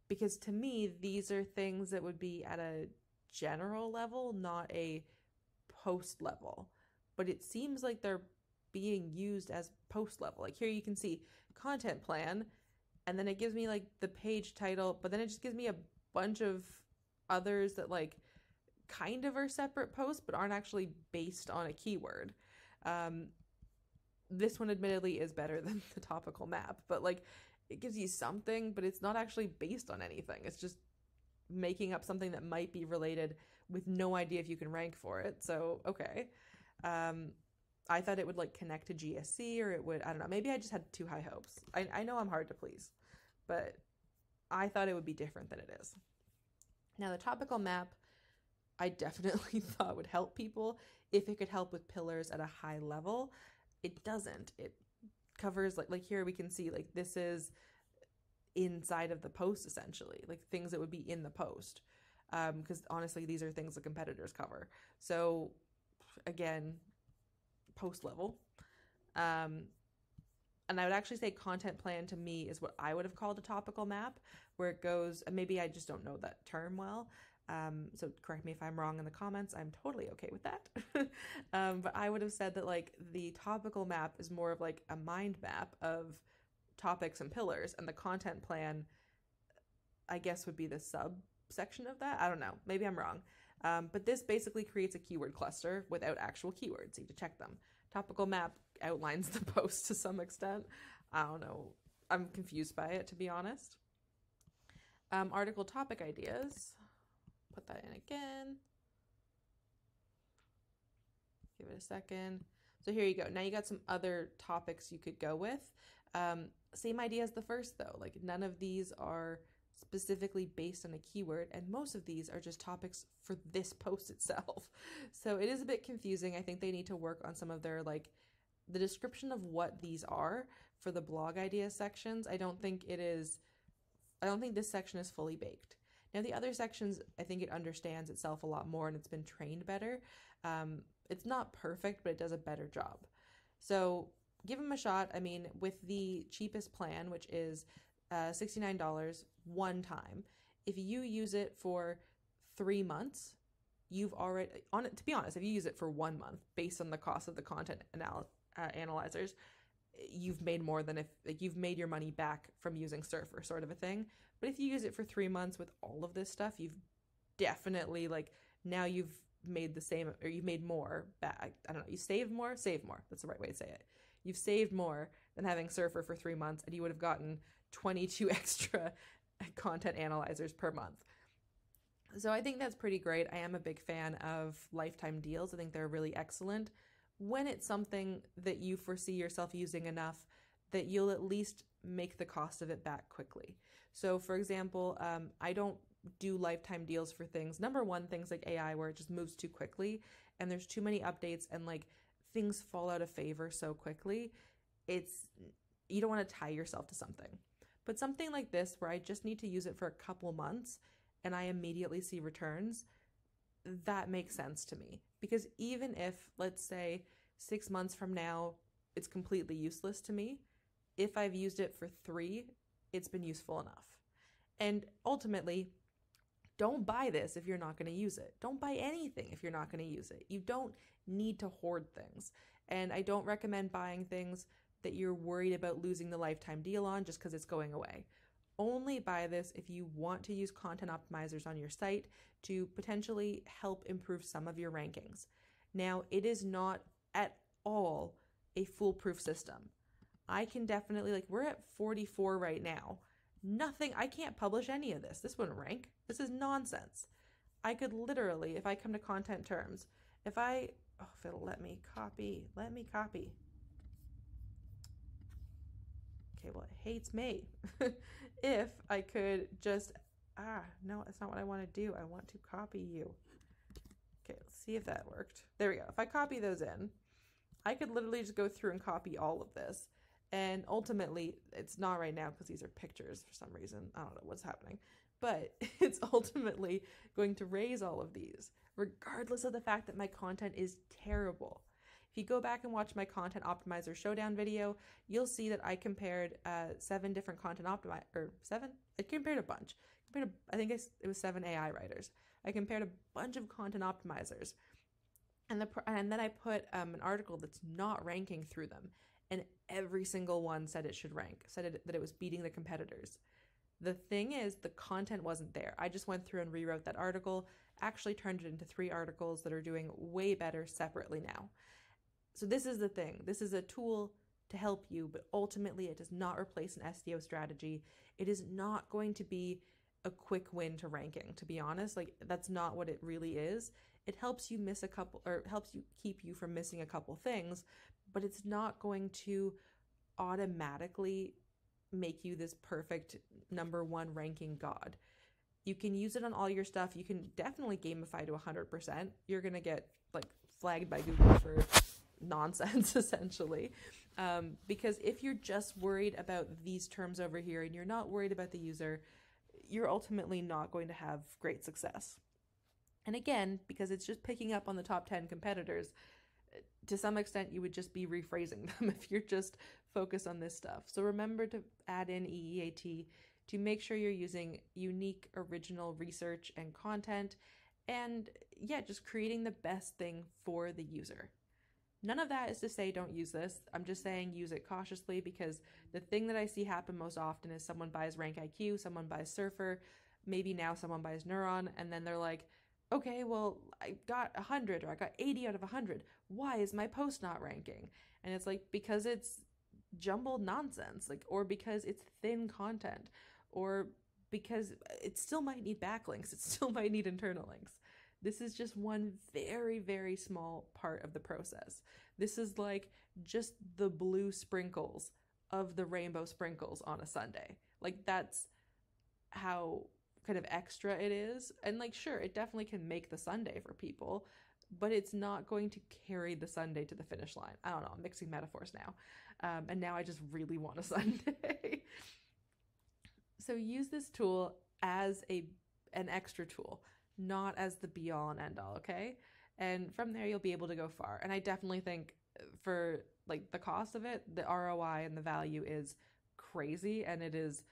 A: because to me, these are things that would be at a general level, not a post level. But it seems like they're being used as post level. Like here you can see content plan, and then it gives me like the page title, but then it just gives me a bunch of others that like kind of are separate posts but aren't actually based on a keyword. Um, this one admittedly is better than the topical map, but like it gives you something, but it's not actually based on anything. It's just making up something that might be related with no idea if you can rank for it. So, okay. Um, I thought it would like connect to GSC or it would, I don't know, maybe I just had too high hopes. I, I know I'm hard to please, but I thought it would be different than it is. Now, the topical map, I definitely thought would help people if it could help with pillars at a high level. It doesn't. It covers like like here we can see like this is inside of the post essentially, like things that would be in the post. Because um, honestly, these are things the competitors cover. So again, post level. Um, and I would actually say content plan to me is what I would have called a topical map, where it goes, maybe I just don't know that term well. Um, so correct me if I'm wrong in the comments. I'm totally okay with that. um, but I would have said that like the topical map is more of like a mind map of topics and pillars, and the content plan, I guess, would be the subsection of that. I don't know. Maybe I'm wrong. Um, but this basically creates a keyword cluster without actual keywords. You have to check them. Topical map outlines the post to some extent. I don't know. I'm confused by it, to be honest. Um, article topic ideas. That in again. Give it a second. So here you go. Now you got some other topics you could go with. Um, same idea as the first, though. Like none of these are specifically based on a keyword, and most of these are just topics for this post itself. So it is a bit confusing. I think they need to work on some of their like the description of what these are for the blog idea sections. I don't think it is I don't think this section is fully baked. Now the other sections, I think it understands itself a lot more and it's been trained better. Um, it's not perfect, but it does a better job. So give them a shot. I mean, with the cheapest plan, which is uh, $69 one time. If you use it for three months, you've already on it. To be honest, if you use it for one month, based on the cost of the content anal- uh, analyzers, you've made more than if like, you've made your money back from using Surfer, sort of a thing. But if you use it for three months with all of this stuff, you've definitely like now you've made the same or you've made more back. I don't know. You saved more, save more. That's the right way to say it. You've saved more than having Surfer for three months, and you would have gotten 22 extra content analyzers per month. So I think that's pretty great. I am a big fan of lifetime deals. I think they're really excellent when it's something that you foresee yourself using enough that you'll at least make the cost of it back quickly. So, for example, um, I don't do lifetime deals for things. Number one, things like AI where it just moves too quickly and there's too many updates and like things fall out of favor so quickly. It's you don't want to tie yourself to something. But something like this, where I just need to use it for a couple months and I immediately see returns, that makes sense to me. Because even if, let's say, six months from now, it's completely useless to me, if I've used it for three, it's been useful enough. And ultimately, don't buy this if you're not going to use it. Don't buy anything if you're not going to use it. You don't need to hoard things. And I don't recommend buying things that you're worried about losing the lifetime deal on just because it's going away. Only buy this if you want to use content optimizers on your site to potentially help improve some of your rankings. Now, it is not at all a foolproof system. I can definitely, like, we're at 44 right now. Nothing, I can't publish any of this. This wouldn't rank. This is nonsense. I could literally, if I come to content terms, if I, oh, if it'll let me copy, let me copy. Okay, well, it hates me. if I could just, ah, no, that's not what I want to do. I want to copy you. Okay, let's see if that worked. There we go. If I copy those in, I could literally just go through and copy all of this. And ultimately, it's not right now because these are pictures for some reason. I don't know what's happening. But it's ultimately going to raise all of these, regardless of the fact that my content is terrible. If you go back and watch my content optimizer showdown video, you'll see that I compared uh, seven different content optimizer or seven. I compared a bunch. I compared a, I think it was seven AI writers. I compared a bunch of content optimizers, and the and then I put um, an article that's not ranking through them, and every single one said it should rank, said it, that it was beating the competitors. The thing is, the content wasn't there. I just went through and rewrote that article, actually turned it into three articles that are doing way better separately now. So this is the thing. This is a tool to help you, but ultimately it does not replace an SEO strategy. It is not going to be a quick win to ranking, to be honest. Like that's not what it really is. It helps you miss a couple or helps you keep you from missing a couple things, but it's not going to automatically make you this perfect number 1 ranking god. You can use it on all your stuff. You can definitely gamify to 100%. You're going to get like flagged by Google for nonsense essentially. Um, because if you're just worried about these terms over here and you're not worried about the user, you're ultimately not going to have great success. And again, because it's just picking up on the top 10 competitors, to some extent, you would just be rephrasing them if you're just focused on this stuff. So remember to add in EEAT to make sure you're using unique, original research and content. And yeah, just creating the best thing for the user. None of that is to say don't use this. I'm just saying use it cautiously because the thing that I see happen most often is someone buys RankIQ, someone buys Surfer, maybe now someone buys Neuron, and then they're like, okay, well, I got 100 or I got 80 out of 100. Why is my post not ranking? And it's like, because it's jumbled nonsense, like, or because it's thin content, or because it still might need backlinks, it still might need internal links. This is just one very, very small part of the process. This is like just the blue sprinkles of the rainbow sprinkles on a sundae. Like, that's how kind of extra it is. And, like, sure, it definitely can make the sundae for people, but it's not going to carry the sundae to the finish line. I don't know, I'm mixing metaphors now. Um, and now I just really want a sundae. so use this tool as a an extra tool not as the be all and end all, okay? And from there, you'll be able to go far. And I definitely think for like the cost of it, the ROI and the value is crazy and it is,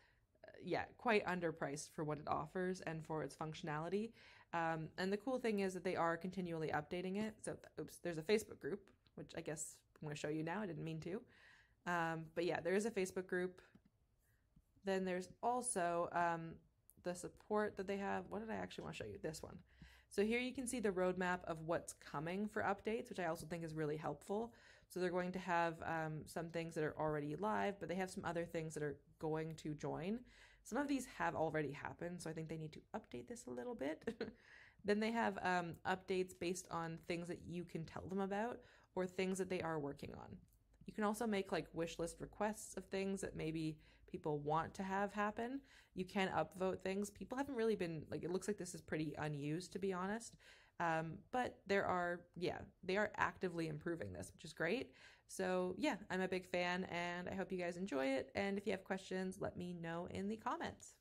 A: uh, yeah, quite underpriced for what it offers and for its functionality. Um, and the cool thing is that they are continually updating it. So, oops, there's a Facebook group, which I guess I'm going to show you now. I didn't mean to. Um, but yeah, there is a Facebook group. Then there's also um, the support that they have. What did I actually want to show you? This one. So here you can see the roadmap of what's coming for updates, which I also think is really helpful. So they're going to have um, some things that are already live, but they have some other things that are going to join. Some of these have already happened, so I think they need to update this a little bit. then they have um, updates based on things that you can tell them about or things that they are working on. You can also make like wish list requests of things that maybe people want to have happen. You can upvote things. People haven't really been like it looks like this is pretty unused to be honest. Um, but there are yeah, they are actively improving this, which is great. So yeah, I'm a big fan and I hope you guys enjoy it. And if you have questions, let me know in the comments.